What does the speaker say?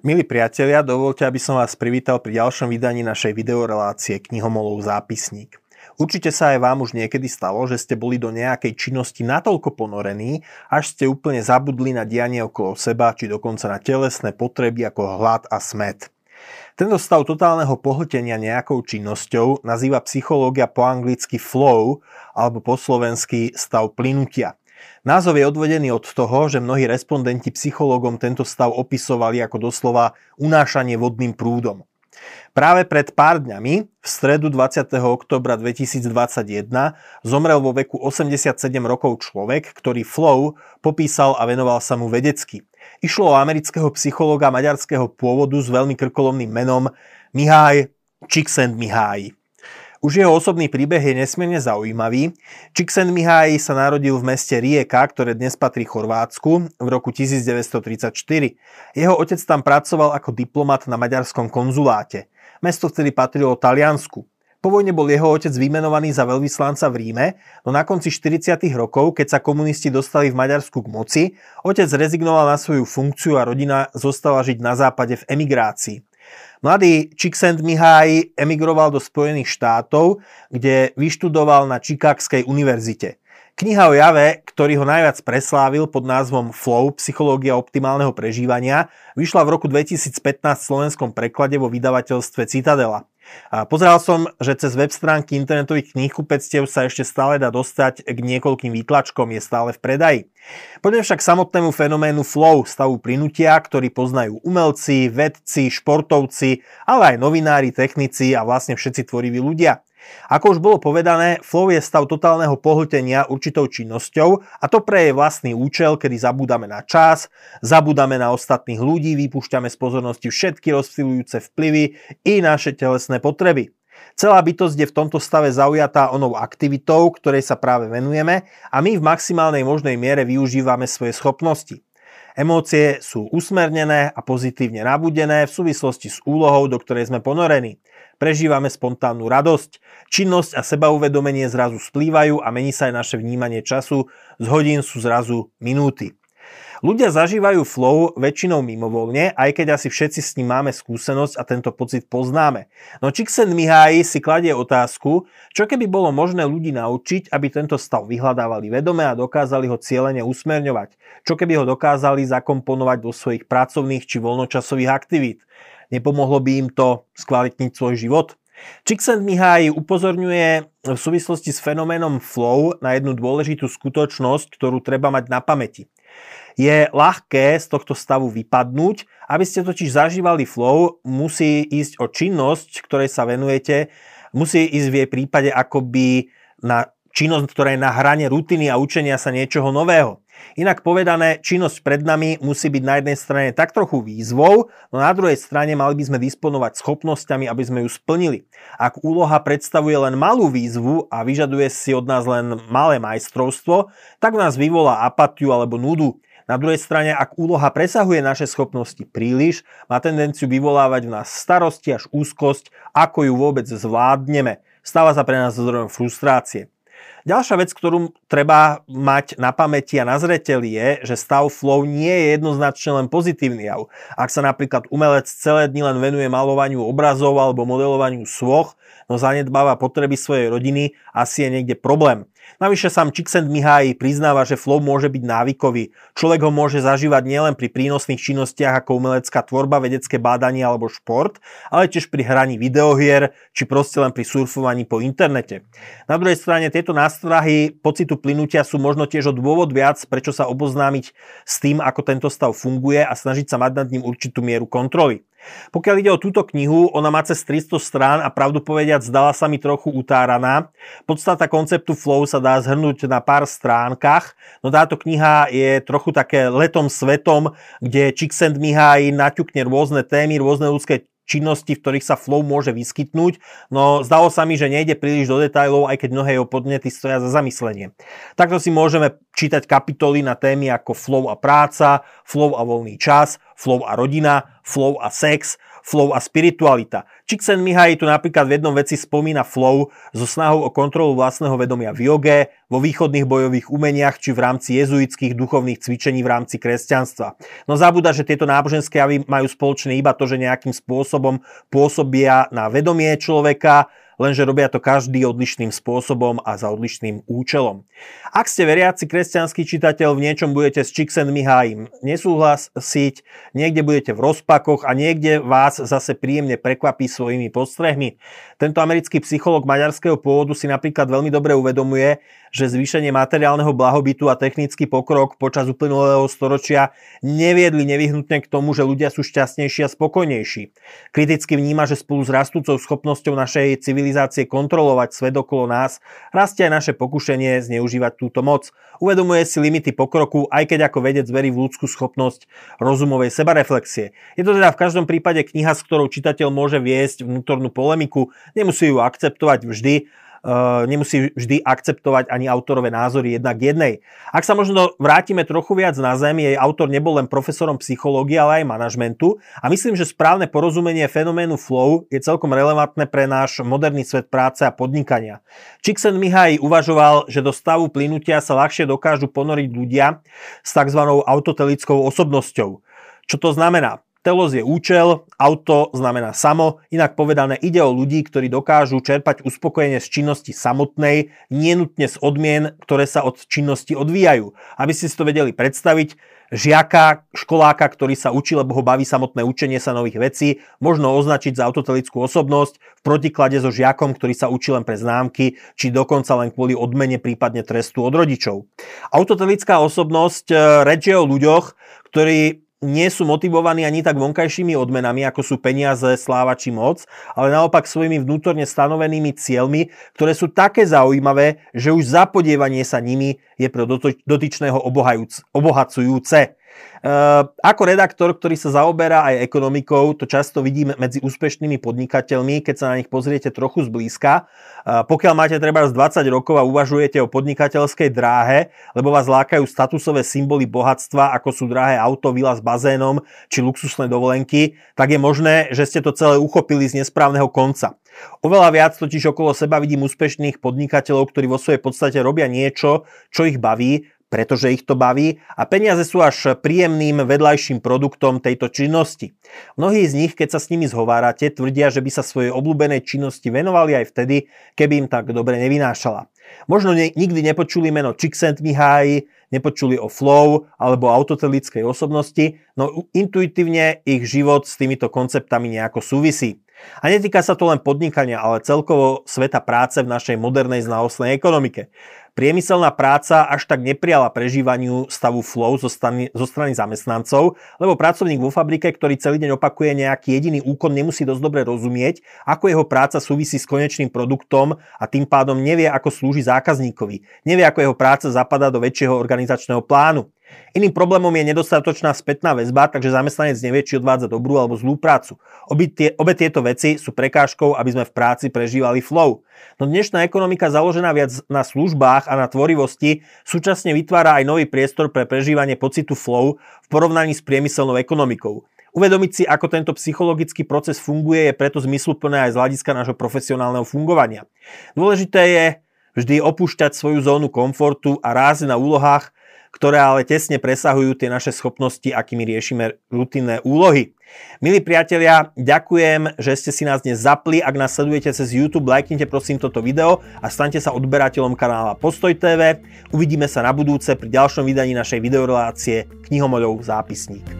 Milí priatelia, dovolte, aby som vás privítal pri ďalšom vydaní našej videorelácie Knihomolov zápisník. Určite sa aj vám už niekedy stalo, že ste boli do nejakej činnosti natoľko ponorení, až ste úplne zabudli na dianie okolo seba, či dokonca na telesné potreby ako hlad a smet. Tento stav totálneho pohltenia nejakou činnosťou nazýva psychológia po anglicky flow alebo po slovensky stav plynutia. Názov je odvedený od toho, že mnohí respondenti psychológom tento stav opisovali ako doslova unášanie vodným prúdom. Práve pred pár dňami, v stredu 20. oktobra 2021, zomrel vo veku 87 rokov človek, ktorý flow popísal a venoval sa mu vedecky. Išlo o amerického psychológa maďarského pôvodu s veľmi krkolomným menom Mihaj Csikszentmihalyi. Už jeho osobný príbeh je nesmierne zaujímavý. Csikszentmihalyi sa narodil v meste Rijeka, ktoré dnes patrí Chorvátsku, v roku 1934. Jeho otec tam pracoval ako diplomat na maďarskom konzuláte. Mesto vtedy patrilo Taliansku. Po vojne bol jeho otec vymenovaný za veľvyslanca v Ríme, no na konci 40. rokov, keď sa komunisti dostali v Maďarsku k moci, otec rezignoval na svoju funkciu a rodina zostala žiť na západe v emigrácii. Mladý Csikszentmihalyi emigroval do Spojených štátov, kde vyštudoval na Chicagskej univerzite. Kniha o jave, ktorý ho najviac preslávil pod názvom Flow, psychológia optimálneho prežívania, vyšla v roku 2015 v slovenskom preklade vo vydavateľstve Citadela. Pozeral som, že cez web stránky internetových knihkupectiev sa ešte stále dá dostať k niekoľkým výtlačkom, je stále v predaji. Poďme však k samotnému fenoménu flow, stavu plynutia, ktorý poznajú umelci, vedci, športovci, ale aj novinári, technici a vlastne všetci tvoriví ľudia. Ako už bolo povedané, flow je stav totálneho pohltenia určitou činnosťou a to pre jej vlastný účel, kedy zabúdame na čas, zabúdame na ostatných ľudí, vypúšťame z pozornosti všetky rozptýlujúce vplyvy i naše telesné potreby. Celá bytosť je v tomto stave zaujatá onou aktivitou, ktorej sa práve venujeme a my v maximálnej možnej miere využívame svoje schopnosti. Emócie sú usmernené a pozitívne nabudené v súvislosti s úlohou, do ktorej sme ponorení. Prežívame spontánnu radosť, činnosť a sebauvedomenie zrazu splývajú a mení sa aj naše vnímanie času, z hodín sú zrazu minúty. Ľudia zažívajú flow väčšinou mimovoľne, aj keď asi všetci s ním máme skúsenosť a tento pocit poznáme. No Čiksen Mihai si kladie otázku, čo keby bolo možné ľudí naučiť, aby tento stav vyhľadávali vedome a dokázali ho cieľene usmerňovať. Čo keby ho dokázali zakomponovať do svojich pracovných či voľnočasových aktivít. Nepomohlo by im to skvalitniť svoj život? Csikszentmihalyi upozorňuje v súvislosti s fenoménom flow na jednu dôležitú skutočnosť, ktorú treba mať na pamäti je ľahké z tohto stavu vypadnúť. Aby ste totiž zažívali flow, musí ísť o činnosť, ktorej sa venujete, musí ísť v jej prípade akoby na činnosť, ktorá je na hrane rutiny a učenia sa niečoho nového. Inak povedané, činnosť pred nami musí byť na jednej strane tak trochu výzvou, no na druhej strane mali by sme disponovať schopnosťami, aby sme ju splnili. Ak úloha predstavuje len malú výzvu a vyžaduje si od nás len malé majstrovstvo, tak nás vyvolá apatiu alebo nudu. Na druhej strane, ak úloha presahuje naše schopnosti príliš, má tendenciu vyvolávať v nás starosti až úzkosť, ako ju vôbec zvládneme. Stáva sa pre nás zdrojom frustrácie. Ďalšia vec, ktorú treba mať na pamäti a na zreteli je, že stav flow nie je jednoznačne len pozitívny jav. Ak sa napríklad umelec celé dni len venuje malovaniu obrazov alebo modelovaniu svoch, no zanedbáva potreby svojej rodiny, asi je niekde problém. Navyše sám Csikszentmihalyi priznáva, že flow môže byť návykový. Človek ho môže zažívať nielen pri prínosných činnostiach ako umelecká tvorba, vedecké bádanie alebo šport, ale tiež pri hraní videohier či proste len pri surfovaní po internete. Na druhej strane tieto nástrahy pocitu plynutia sú možno tiež o dôvod viac, prečo sa oboznámiť s tým, ako tento stav funguje a snažiť sa mať nad ním určitú mieru kontroly. Pokiaľ ide o túto knihu, ona má cez 300 strán a pravdu povediať zdala sa mi trochu utáraná. Podstata konceptu flow sa dá zhrnúť na pár stránkach, no táto kniha je trochu také letom svetom, kde Csikszentmihalyi naťukne rôzne témy, rôzne ľudské činnosti, v ktorých sa flow môže vyskytnúť, no zdalo sa mi, že nejde príliš do detajlov, aj keď mnohé jeho podnety stoja za zamyslenie. Takto si môžeme čítať kapitoly na témy ako flow a práca, flow a voľný čas, flow a rodina, flow a sex, flow a spiritualita. Csikszentmihalyi tu napríklad v jednom veci spomína flow so snahou o kontrolu vlastného vedomia v joge, vo východných bojových umeniach či v rámci jezuitských duchovných cvičení v rámci kresťanstva. No zabúda, že tieto náboženské javy majú spoločné iba to, že nejakým spôsobom pôsobia na vedomie človeka, lenže robia to každý odlišným spôsobom a za odlišným účelom. Ak ste veriaci kresťanský čitateľ, v niečom budete s Csikszentmihalym nesúhlasiť, niekde budete v rozpakoch a niekde vás zase príjemne prekvapí svojimi postrehmi. Tento americký psycholog maďarského pôvodu si napríklad veľmi dobre uvedomuje, že zvýšenie materiálneho blahobytu a technický pokrok počas uplynulého storočia neviedli nevyhnutne k tomu, že ľudia sú šťastnejší a spokojnejší. Kriticky vníma, že spolu s rastúcou schopnosťou našej civilizácie kontrolovať svet okolo nás, rastie aj naše pokušenie zneužívať túto moc. Uvedomuje si limity pokroku, aj keď ako vedec verí v ľudskú schopnosť rozumovej sebareflexie. Je to teda v každom prípade kniha, s ktorou čitateľ môže viesť vnútornú polemiku, nemusí ju akceptovať vždy, nemusí vždy akceptovať ani autorové názory jednak jednej. Ak sa možno vrátime trochu viac na zem, jej autor nebol len profesorom psychológie, ale aj manažmentu a myslím, že správne porozumenie fenoménu flow je celkom relevantné pre náš moderný svet práce a podnikania. Mihaj uvažoval, že do stavu plynutia sa ľahšie dokážu ponoriť ľudia s tzv. autotelickou osobnosťou. Čo to znamená? Telos je účel, auto znamená samo, inak povedané ide o ľudí, ktorí dokážu čerpať uspokojenie z činnosti samotnej, nenutne z odmien, ktoré sa od činnosti odvíjajú. Aby ste si to vedeli predstaviť, žiaka, školáka, ktorý sa učí, lebo ho baví samotné učenie sa nových vecí, možno označiť za autotelickú osobnosť v protiklade so žiakom, ktorý sa učí len pre známky, či dokonca len kvôli odmene, prípadne trestu od rodičov. Autotelická osobnosť eh, reč o ľuďoch, ktorí nie sú motivovaní ani tak vonkajšími odmenami, ako sú peniaze, sláva či moc, ale naopak svojimi vnútorne stanovenými cieľmi, ktoré sú také zaujímavé, že už zapodievanie sa nimi je pre dotyčného obohacujúce. Ehm, ako redaktor, ktorý sa zaoberá aj ekonomikou, to často vidíme medzi úspešnými podnikateľmi, keď sa na nich pozriete trochu zblízka. Ehm, pokiaľ máte treba z 20 rokov a uvažujete o podnikateľskej dráhe, lebo vás lákajú statusové symboly bohatstva, ako sú drahé auto, vila s bazénom či luxusné dovolenky, tak je možné, že ste to celé uchopili z nesprávneho konca. Oveľa viac totiž okolo seba vidím úspešných podnikateľov, ktorí vo svojej podstate robia niečo, čo ich baví, pretože ich to baví a peniaze sú až príjemným vedľajším produktom tejto činnosti. Mnohí z nich, keď sa s nimi zhovárate, tvrdia, že by sa svojej obľúbenej činnosti venovali aj vtedy, keby im tak dobre nevynášala. Možno ne, nikdy nepočuli meno Csikszentmihalyi, nepočuli o flow alebo autotelickej osobnosti, no intuitívne ich život s týmito konceptami nejako súvisí. A netýka sa to len podnikania, ale celkovo sveta práce v našej modernej znalostnej ekonomike. Priemyselná práca až tak neprijala prežívaniu stavu flow zo strany, zo strany zamestnancov, lebo pracovník vo fabrike, ktorý celý deň opakuje nejaký jediný úkon, nemusí dosť dobre rozumieť, ako jeho práca súvisí s konečným produktom a tým pádom nevie, ako slúži zákazníkovi. Nevie, ako jeho práca zapadá do väčšieho organizačného plánu. Iným problémom je nedostatočná spätná väzba, takže zamestnanec nevie, či odvádza dobrú alebo zlú prácu. Obe, tie, obe tieto veci sú prekážkou, aby sme v práci prežívali flow. No dnešná ekonomika založená viac na službách a na tvorivosti súčasne vytvára aj nový priestor pre prežívanie pocitu flow v porovnaní s priemyselnou ekonomikou. Uvedomiť si, ako tento psychologický proces funguje, je preto zmysluplné aj z hľadiska nášho profesionálneho fungovania. Dôležité je vždy opúšťať svoju zónu komfortu a rázť na úlohách, ktoré ale tesne presahujú tie naše schopnosti, akými riešime rutinné úlohy. Milí priatelia, ďakujem, že ste si nás dnes zapli. Ak nás sledujete cez YouTube, lajknite prosím toto video a stante sa odberateľom kanála Postoj TV. Uvidíme sa na budúce pri ďalšom vydaní našej videorelácie Knihomolov zápisník.